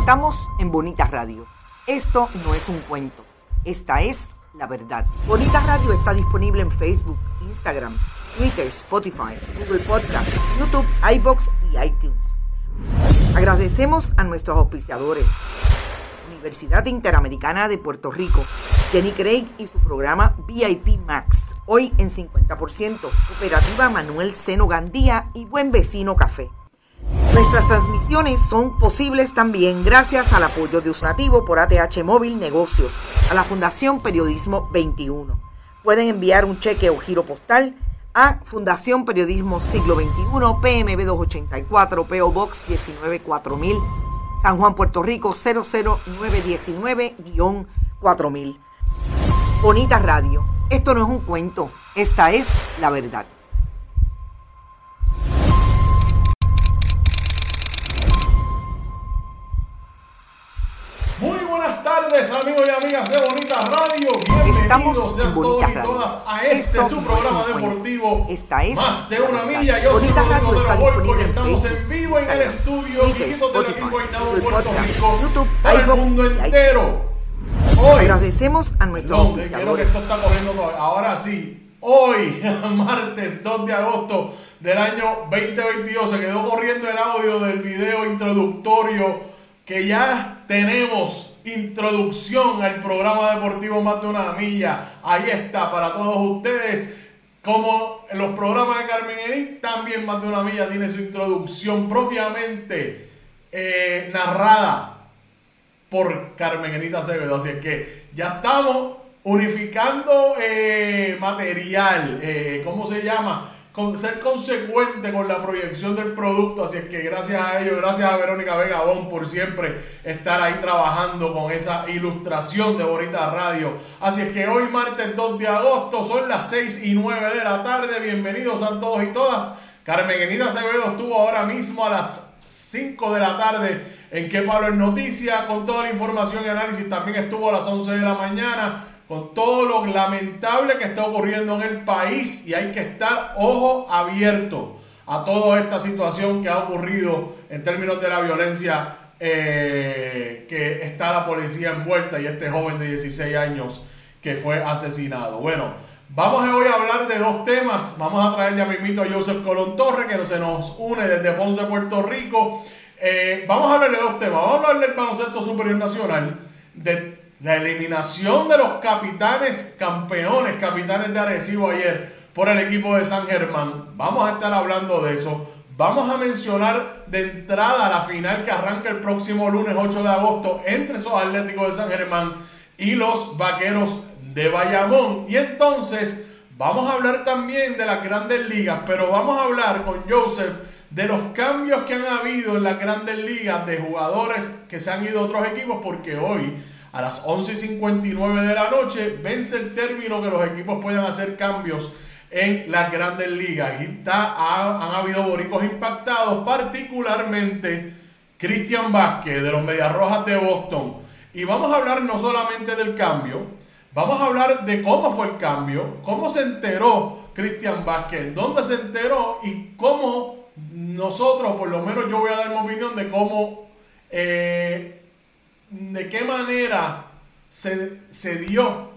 Estamos en Bonita Radio. Esto no es un cuento. Esta es la verdad. Bonita Radio está disponible en Facebook, Instagram, Twitter, Spotify, Google Podcast, YouTube, iBox y iTunes. Agradecemos a nuestros auspiciadores. Universidad Interamericana de Puerto Rico, Jenny Craig y su programa VIP Max, hoy en 50%, Cooperativa Manuel Seno Gandía y Buen Vecino Café. Nuestras transmisiones son posibles también gracias al apoyo de Usnativo por ATH Móvil Negocios, a la Fundación Periodismo 21. Pueden enviar un cheque o giro postal a Fundación Periodismo Siglo XXI, PMB 284, PO Box 194000, San Juan, Puerto Rico 00919-4000. Bonita Radio. Esto no es un cuento, esta es la verdad. Tardes, amigos y amigas de Bonita Radio. Bienvenidos sean todos y todas a este su programa deportivo. Esta es Más de una milla. Yo soy Rodrigo de los Golfos y estamos en vivo en el estudio equipo Ainado Puerto Rico YouTube, para el mundo entero. Hoy, Agradecemos a nuestros perdón, quiero que esto está corriendo todo. Ahora sí, hoy, martes 2 de agosto del año 2022, se quedó corriendo el audio del video introductorio que ya tenemos introducción al programa deportivo Más de una milla. Ahí está para todos ustedes. Como en los programas de Carmen Edith, también Más de una milla tiene su introducción propiamente eh, narrada por Carmen Enita Acevedo. Así es que ya estamos unificando eh, material, eh, ¿cómo se llama? Ser consecuente con la proyección del producto. Así es que gracias a ellos, gracias a Verónica Vega Bon por siempre estar ahí trabajando con esa ilustración de Bonita Radio. Así es que hoy, martes 2 de agosto, son las 6 y 9 de la tarde. Bienvenidos a todos y todas. Carmen Enita Acevedo estuvo ahora mismo a las 5 de la tarde en Que Pablo es Noticia, con toda la información y análisis. También estuvo a las 11 de la mañana con todo lo lamentable que está ocurriendo en el país y hay que estar ojo abierto a toda esta situación que ha ocurrido en términos de la violencia eh, que está la policía envuelta y este joven de 16 años que fue asesinado. Bueno, vamos hoy a hablar de dos temas. Vamos a traer ya mismito a Joseph Colón Torres que se nos une desde Ponce, Puerto Rico. Eh, vamos a hablar de dos temas. Vamos a hablar del baloncesto superior nacional, de la eliminación de los capitanes campeones, capitanes de Arecibo ayer por el equipo de San Germán. Vamos a estar hablando de eso. Vamos a mencionar de entrada la final que arranca el próximo lunes 8 de agosto entre esos Atléticos de San Germán y los Vaqueros de Bayamón. Y entonces vamos a hablar también de las grandes ligas, pero vamos a hablar con Joseph de los cambios que han habido en las grandes ligas de jugadores que se han ido a otros equipos, porque hoy a las 11.59 de la noche vence el término que los equipos puedan hacer cambios en las grandes ligas. Y está, ha- han habido boricos impactados, particularmente Cristian Vázquez de los Medias Rojas de Boston. Y vamos a hablar no solamente del cambio, vamos a hablar de cómo fue el cambio, cómo se enteró Cristian Vázquez, dónde se enteró y cómo nosotros, por lo menos yo voy a dar mi opinión de cómo, eh, de qué manera se, se dio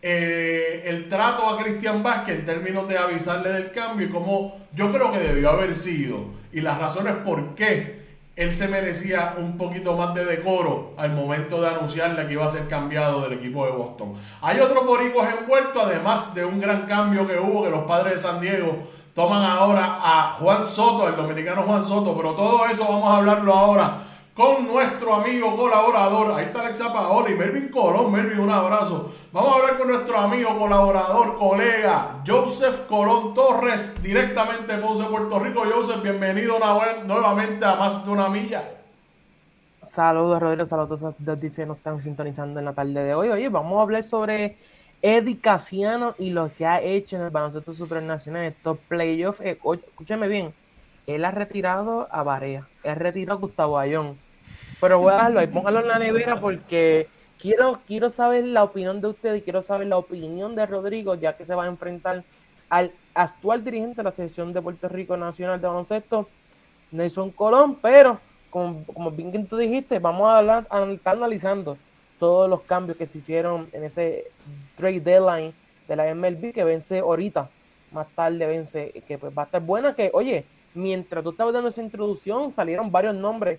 eh, el trato a Cristian Vázquez en términos de avisarle del cambio y cómo yo creo que debió haber sido y las razones por qué él se merecía un poquito más de decoro al momento de anunciarle que iba a ser cambiado del equipo de Boston. Hay otros boricuas envueltos, además de un gran cambio que hubo, que los padres de San Diego toman ahora a Juan Soto, el dominicano Juan Soto, pero todo eso vamos a hablarlo ahora con nuestro amigo colaborador, ahí está Alexa Paola Melvin Colón, Melvin, un abrazo. Vamos a hablar con nuestro amigo colaborador, colega, Joseph Colón Torres, directamente de Ponce, Puerto Rico. Joseph, bienvenido nuevamente a Más de una Milla. Saludos, Rodrigo. Saludos a todos los que nos están sintonizando en la tarde de hoy. Oye, vamos a hablar sobre Eddie Casiano y lo que ha hecho en el baloncesto supernacional en estos playoffs. Eh, escúchame bien, él ha retirado a Barea, él ha retirado a Gustavo Ayón. Pero voy a dejarlo ahí, póngalo en la nevera porque quiero, quiero saber la opinión de ustedes y quiero saber la opinión de Rodrigo, ya que se va a enfrentar al actual dirigente de la Selección de Puerto Rico Nacional de Baloncesto, Nelson Colón, pero como, como bien tú dijiste, vamos a, hablar, estar analizando todos los cambios que se hicieron en ese trade deadline de la MLB que vence ahorita, más tarde vence, que pues va a estar buena, que oye, mientras tú estabas dando esa introducción, salieron varios nombres